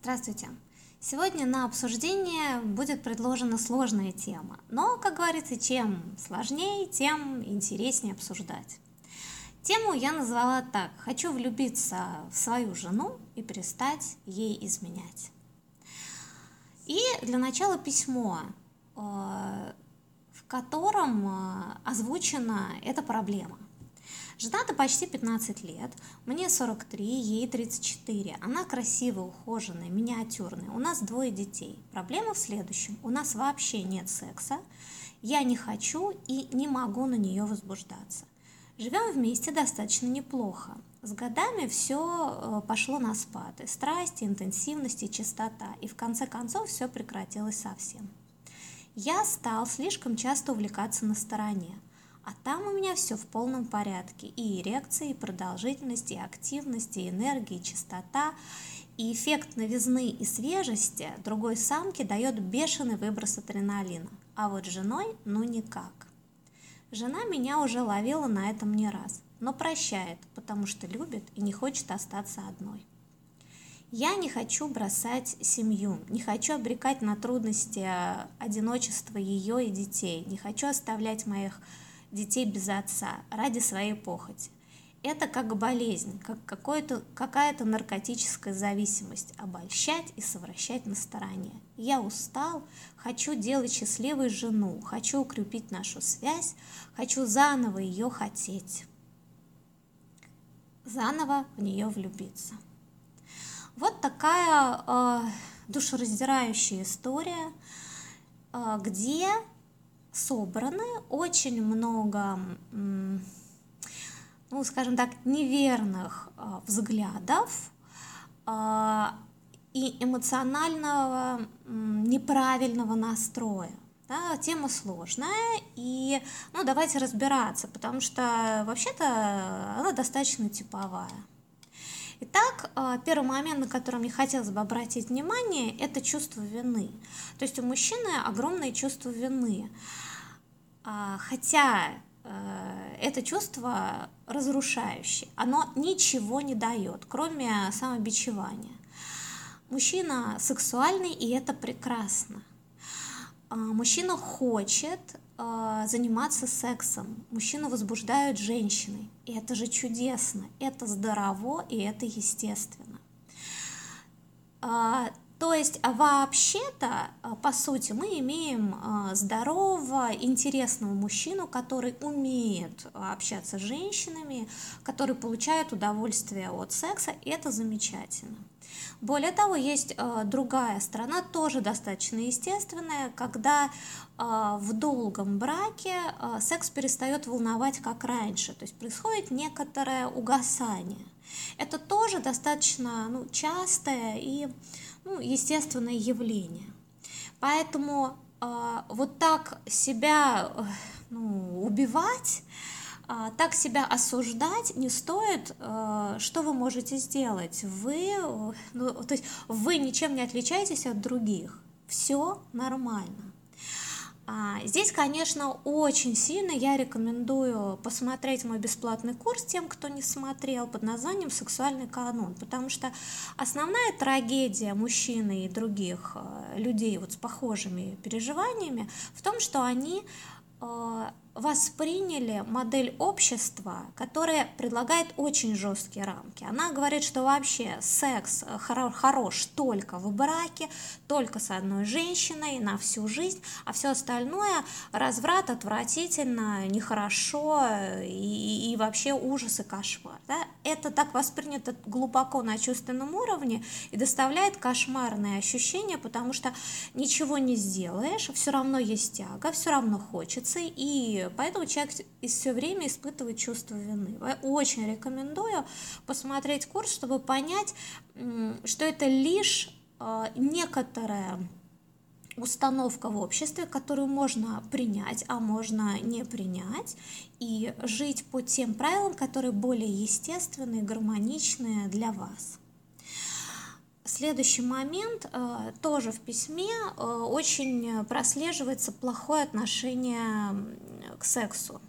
Здравствуйте! Сегодня на обсуждение будет предложена сложная тема, но, как говорится, чем сложнее, тем интереснее обсуждать. Тему я назвала так «Хочу влюбиться в свою жену и перестать ей изменять». И для начала письмо, э, в котором э, озвучена эта проблема. Жената почти 15 лет, мне 43, ей 34. Она красивая, ухоженная, миниатюрная. У нас двое детей. Проблема в следующем. У нас вообще нет секса. Я не хочу и не могу на нее возбуждаться. Живем вместе достаточно неплохо. С годами все э, пошло на спад. И страсть, и интенсивность, и частота. И в конце концов все прекратилось совсем. Я стал слишком часто увлекаться на стороне. А там у меня все в полном порядке. И эрекция, и продолжительность, и активность, и энергия, и частота. И эффект новизны и свежести другой самке дает бешеный выброс адреналина. А вот женой ну никак. Жена меня уже ловила на этом не раз, но прощает, потому что любит и не хочет остаться одной. Я не хочу бросать семью, не хочу обрекать на трудности э, одиночества ее и детей, не хочу оставлять моих детей без отца ради своей похоти. Это как болезнь, как какая-то наркотическая зависимость, обольщать и совращать на стороне. Я устал, хочу делать счастливой жену, хочу укрепить нашу связь, хочу заново ее хотеть, заново в нее влюбиться. Вот такая э, душераздирающая история, э, где собраны очень много, ну, скажем так, неверных а, взглядов а, и эмоционального неправильного настроя. Да, тема сложная, и ну, давайте разбираться, потому что вообще-то она достаточно типовая. Итак, а, первый момент, на который мне хотелось бы обратить внимание, это чувство вины. То есть у мужчины огромное чувство вины. А, хотя э, это чувство разрушающее, оно ничего не дает, кроме самобичевания. Мужчина сексуальный, и это прекрасно. А, мужчина хочет э, заниматься сексом, мужчину возбуждают женщины, и это же чудесно, это здорово, и это естественно. То есть а вообще-то, а, по сути, мы имеем а, здорового, интересного мужчину, который умеет общаться с женщинами, который получает удовольствие от секса, и это замечательно. Более того, есть другая сторона, тоже достаточно естественная, когда в долгом браке секс перестает волновать как раньше, то есть происходит некоторое угасание. Это тоже достаточно ну, частое и ну, естественное явление. Поэтому э, вот так себя э, ну, убивать, э, так себя осуждать не стоит. Э, что вы можете сделать? Вы, ну, то есть вы ничем не отличаетесь от других. Все нормально. А, здесь, конечно, очень сильно я рекомендую посмотреть мой бесплатный курс тем, кто не смотрел, под названием «Сексуальный канон», потому что основная трагедия мужчины и других э, людей вот с похожими переживаниями в том, что они э, восприняли модель общества, которая предлагает очень жесткие рамки. Она говорит, что вообще секс э, хорош только в браке, только с одной женщиной на всю жизнь, а все остальное разврат отвратительно, нехорошо э, и, и вообще ужас и кошмар. Да? Это так воспринято глубоко на чувственном уровне и доставляет кошмарные ощущения, потому что ничего не сделаешь, все равно есть тяга, все равно хочется, и поэтому человек все время испытывает чувство вины. Очень рекомендую посмотреть курс, чтобы понять, что это лишь а, некоторая установка в обществе, которую можно принять, а можно не принять, и жить по тем правилам, которые более естественные, гармоничные для вас. Следующий момент, э, тоже в письме, э, очень прослеживается плохое отношение к сексу.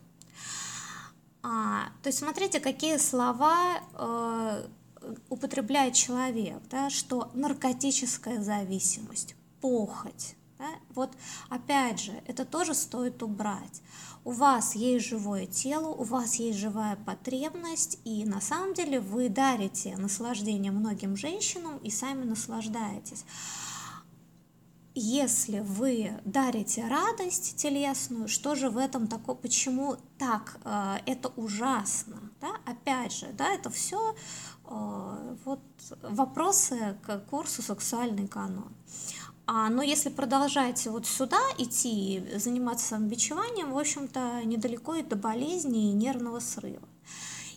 А, то есть смотрите, какие слова э, употребляет человек, да, что наркотическая зависимость, похоть, да, вот опять же, это тоже стоит убрать. У вас есть живое тело, у вас есть живая потребность, и на самом деле вы дарите наслаждение многим женщинам и сами наслаждаетесь если вы дарите радость телесную, что же в этом такое, почему так, э, это ужасно, да, опять же, да, это все э, вот вопросы к курсу «Сексуальный канон». Но если продолжаете вот сюда идти, заниматься самобичеванием, в общем-то, недалеко и до болезни и нервного срыва.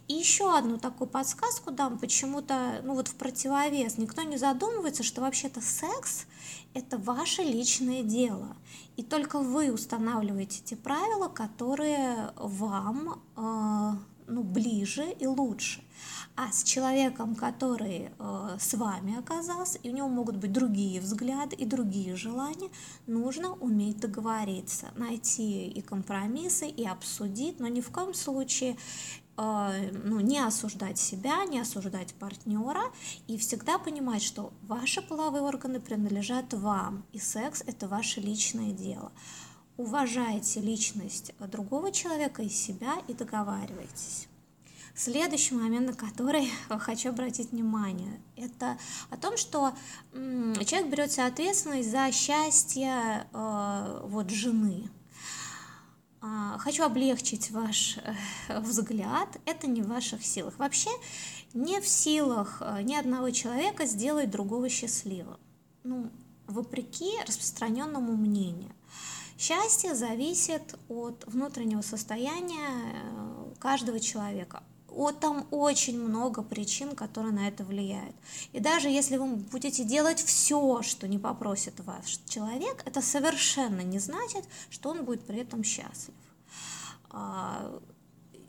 И еще одну такую подсказку дам, почему-то, ну вот в противовес, никто не задумывается, что вообще-то секс – это ваше личное дело. И только вы устанавливаете те правила, которые вам э, ну, ближе и лучше. А с человеком, который э, с вами оказался, и у него могут быть другие взгляды и другие желания, нужно уметь договориться, найти и компромиссы, и обсудить, но ни в коем случае э, ну, не осуждать себя, не осуждать партнера и всегда понимать, что ваши половые органы принадлежат вам, и секс это ваше личное дело. Уважайте личность другого человека и себя и договаривайтесь. Следующий момент, на который хочу обратить внимание, это о том, что человек берет ответственность за счастье э, вот, жены. А, хочу облегчить ваш э, взгляд, это не в ваших силах. Вообще не в силах э, ни одного человека сделать другого счастливым. Ну, вопреки распространенному мнению. Счастье зависит от внутреннего состояния каждого человека, вот там очень много причин, которые на это влияют. И даже если вы будете делать все, что не попросит ваш человек, это совершенно не значит, что он будет при этом счастлив.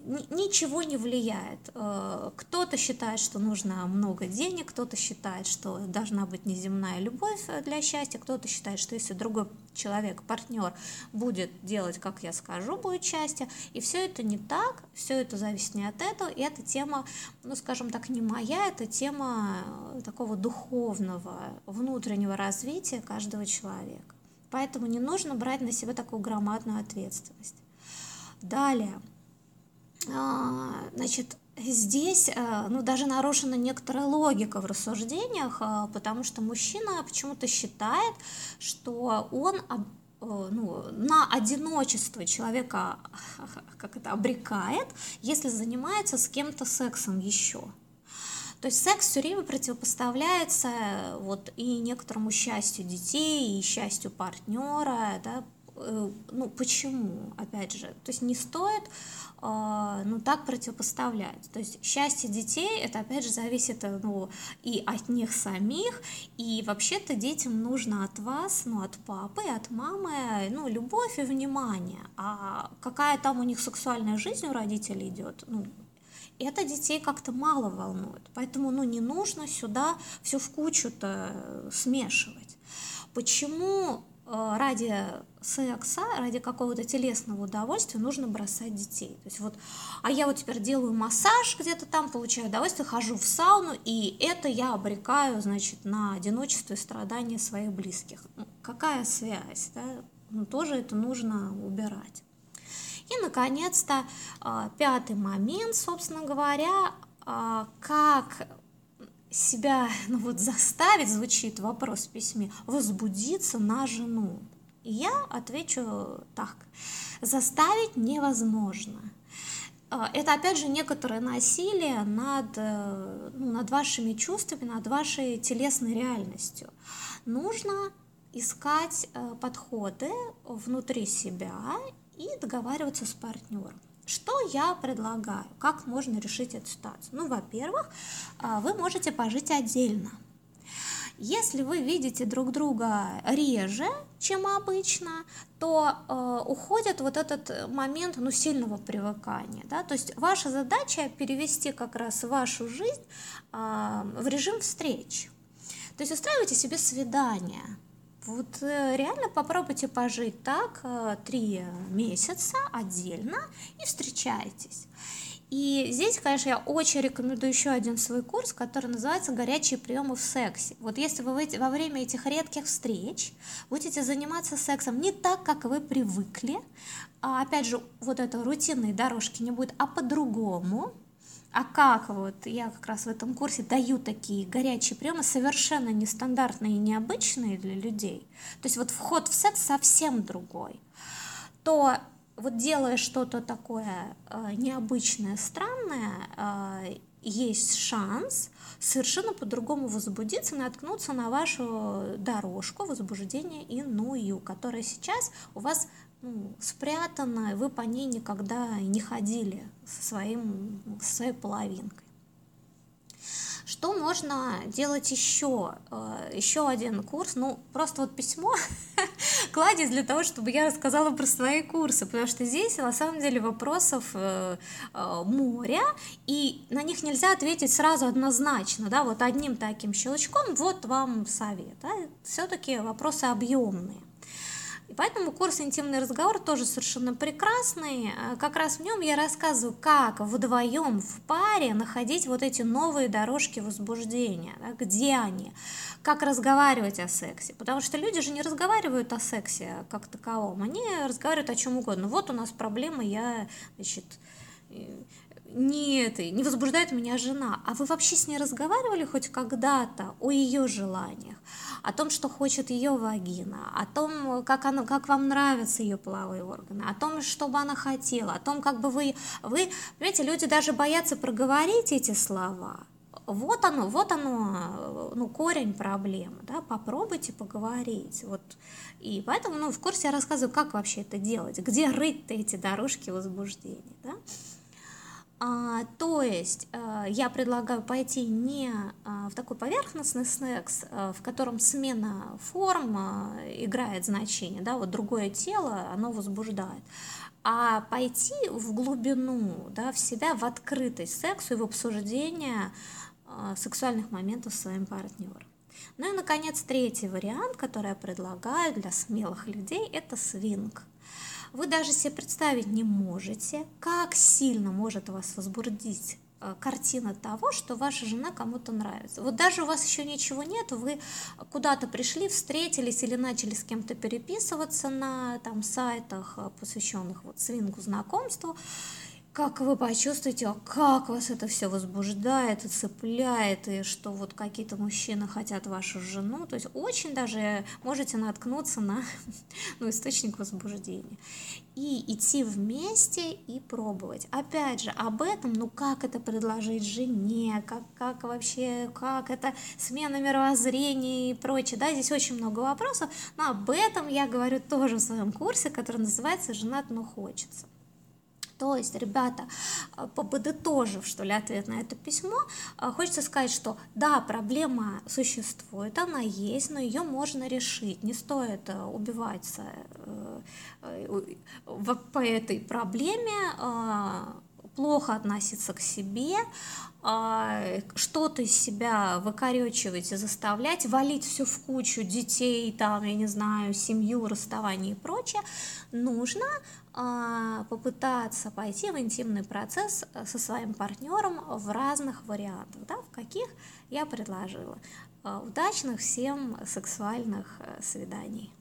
Ничего не влияет. Э, кто-то считает, что нужно много денег, кто-то считает, что должна быть неземная любовь для счастья, кто-то считает, что если другой человек, партнер будет делать, как я скажу, будет счастье. И все это не так, все это зависит не от этого, и эта тема, ну скажем так, не моя, это тема такого духовного, внутреннего развития каждого человека. Поэтому не нужно брать на себя такую громадную ответственность. Далее, значит, здесь э, ну, даже нарушена некоторая логика в рассуждениях, э, потому что мужчина почему-то считает, что он э, ну, на одиночество человека как это обрекает, если занимается с кем-то сексом еще. То есть секс все время противопоставляется вот и некоторому счастью детей, и счастью партнера, да, ну почему, опять же, то есть не стоит а, ну, так противопоставлять. То есть счастье детей, это опять же зависит ну, и от них самих, и вообще-то детям нужно от вас, ну, от папы, от мамы, ну, любовь и внимание. А какая там у них сексуальная жизнь у родителей идет, ну, это детей как-то мало волнует. Поэтому, ну, не нужно сюда все в кучу-то смешивать. Почему Э, ради секса, ради какого-то телесного удовольствия нужно бросать детей. То есть вот, а я вот теперь делаю массаж где-то там, получаю удовольствие, хожу в сауну, и это я обрекаю, значит, на одиночество и страдания своих близких. Ну, какая связь, да? Ну, тоже это нужно убирать. И, наконец-то, э, пятый момент, собственно говоря, э, как себя ну вот заставить, звучит вопрос в письме, возбудиться на жену. Я отвечу так. Заставить невозможно. А, это, опять же, некоторое насилие над, э, ну, над вашими чувствами, над вашей телесной реальностью. Нужно искать э, подходы внутри себя и договариваться с партнером. Что я предлагаю? Как можно решить эту ситуацию? Ну, во-первых, а, вы можете пожить отдельно. Если вы видите друг друга реже, чем обычно, то э, уходит вот этот момент ну, сильного привыкания. Да? То есть ваша задача перевести как раз вашу жизнь э, в режим встреч. То есть устраивайте себе свидание, вот э, реально попробуйте пожить так э, три месяца отдельно и встречайтесь. И здесь, конечно, я очень рекомендую еще один свой курс, который называется «Горячие приемы в сексе». Вот если вы во время этих редких встреч будете заниматься сексом не так, как вы привыкли, а опять же, вот этой рутинной дорожки не будет, а по-другому, а как вот я как раз в этом курсе даю такие горячие приемы, совершенно нестандартные и необычные для людей. То есть вот вход в секс совсем другой. То вот делая что-то такое э, необычное, странное, э, есть шанс совершенно по-другому возбудиться, наткнуться на вашу дорожку возбуждения иную, которая сейчас у вас ну, спрятана, вы по ней никогда не ходили со, своим, со своей половинкой. Что можно делать еще? Э, еще один курс, ну, просто вот письмо кладезь для того, чтобы я рассказала про свои курсы, потому что здесь на самом деле вопросов э, э, море, и на них нельзя ответить сразу однозначно, да, вот одним таким щелчком, вот вам совет, да? все-таки вопросы объемные. И поэтому курс «Интимный разговор» тоже совершенно прекрасный. Э, как раз в нем я рассказываю, как вдвоем в паре находить вот эти новые дорожки возбуждения, да, где они, как разговаривать о сексе. Потому что люди же не разговаривают о сексе как таковом, они разговаривают о чем угодно. Вот у нас проблема, я, значит, не это, не возбуждает меня жена, а вы вообще с ней разговаривали хоть когда-то о ее желаниях, о том, что хочет ее вагина, о том, как, она, как вам нравятся ее половые органы, о том, что бы она хотела, о том, как бы вы, вы, понимаете, люди даже боятся проговорить эти слова, вот оно, вот оно, ну, корень проблемы, да, попробуйте поговорить, вот, и поэтому, ну, в курсе я рассказываю, как вообще это делать, где рыть-то эти дорожки возбуждения, да, а, то есть а, я предлагаю пойти не а, в такой поверхностный секс, а, в котором смена форм а, играет значение, да, вот другое тело, оно возбуждает, а пойти в глубину, да, в себя, в открытость сексу и в обсуждение а, сексуальных моментов с своим партнером. Ну и, наконец, третий вариант, который я предлагаю для смелых людей, это свинг – вы даже себе представить не можете, как сильно может вас возбудить э, картина того, что ваша жена кому-то нравится. Вот даже у вас еще ничего нет, вы куда-то пришли, встретились или начали с кем-то переписываться на там, сайтах, э, посвященных вот свингу знакомству, как вы почувствуете, а как вас это все возбуждает и цепляет, и что вот какие-то мужчины хотят вашу жену, то есть очень даже можете наткнуться на ну, источник возбуждения. И идти вместе и пробовать. Опять же, об этом, ну как это предложить жене, как, как вообще, как это смена мировоззрения и прочее, да, здесь очень много вопросов, но об этом я говорю тоже в своем курсе, который называется «Женат, но хочется». То есть, ребята, э, подытожив, что ли, ответ на это письмо, э, хочется сказать, что да, проблема существует, она есть, но ее можно решить. Не стоит э, убиваться по этой проблеме, плохо относиться к себе, что-то из себя выкоречивать и заставлять, валить все в кучу детей, там, я не знаю, семью, расставание и прочее, нужно а, попытаться пойти в интимный процесс э, со своим партнером в разных вариантах, да, в каких я предложила. Удачных всем сексуальных э, свиданий.